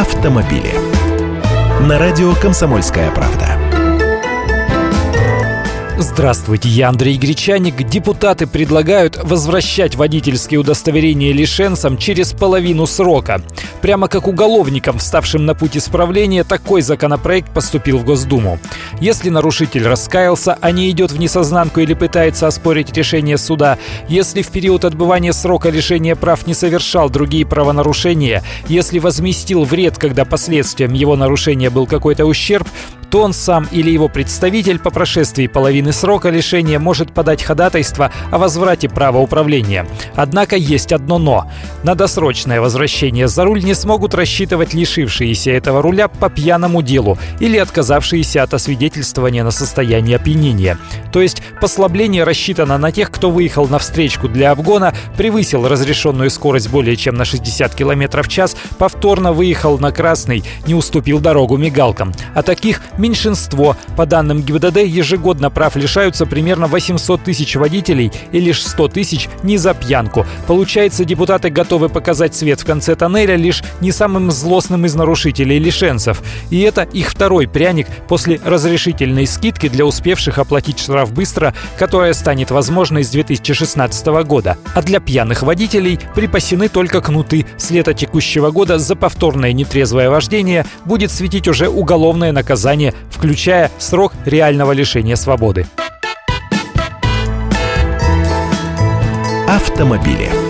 автомобили. На радио «Комсомольская правда». Здравствуйте, я Андрей Гречаник. Депутаты предлагают возвращать водительские удостоверения лишенцам через половину срока. Прямо как уголовникам, вставшим на путь исправления, такой законопроект поступил в Госдуму. Если нарушитель раскаялся, а не идет в несознанку или пытается оспорить решение суда, если в период отбывания срока лишения прав не совершал другие правонарушения, если возместил вред, когда последствием его нарушения был какой-то ущерб, то он сам или его представитель по прошествии половины срока лишения может подать ходатайство о возврате права управления. Однако есть одно «но». На досрочное возвращение за руль не смогут рассчитывать лишившиеся этого руля по пьяному делу или отказавшиеся от освидетельствования на состояние опьянения. То есть послабление рассчитано на тех, кто выехал на встречку для обгона, превысил разрешенную скорость более чем на 60 км в час, повторно выехал на красный, не уступил дорогу мигалкам. А таких меньшинство. По данным ГИБДД, ежегодно прав лишаются примерно 800 тысяч водителей и лишь 100 тысяч не за пьянку. Получается, депутаты готовы показать свет в конце тоннеля лишь не самым злостным из нарушителей лишенцев. И это их второй пряник после разрешительной скидки для успевших оплатить штраф быстро, которая станет возможной с 2016 года. А для пьяных водителей припасены только кнуты. С лета текущего года за повторное нетрезвое вождение будет светить уже уголовное наказание включая срок реального лишения свободы. Автомобили.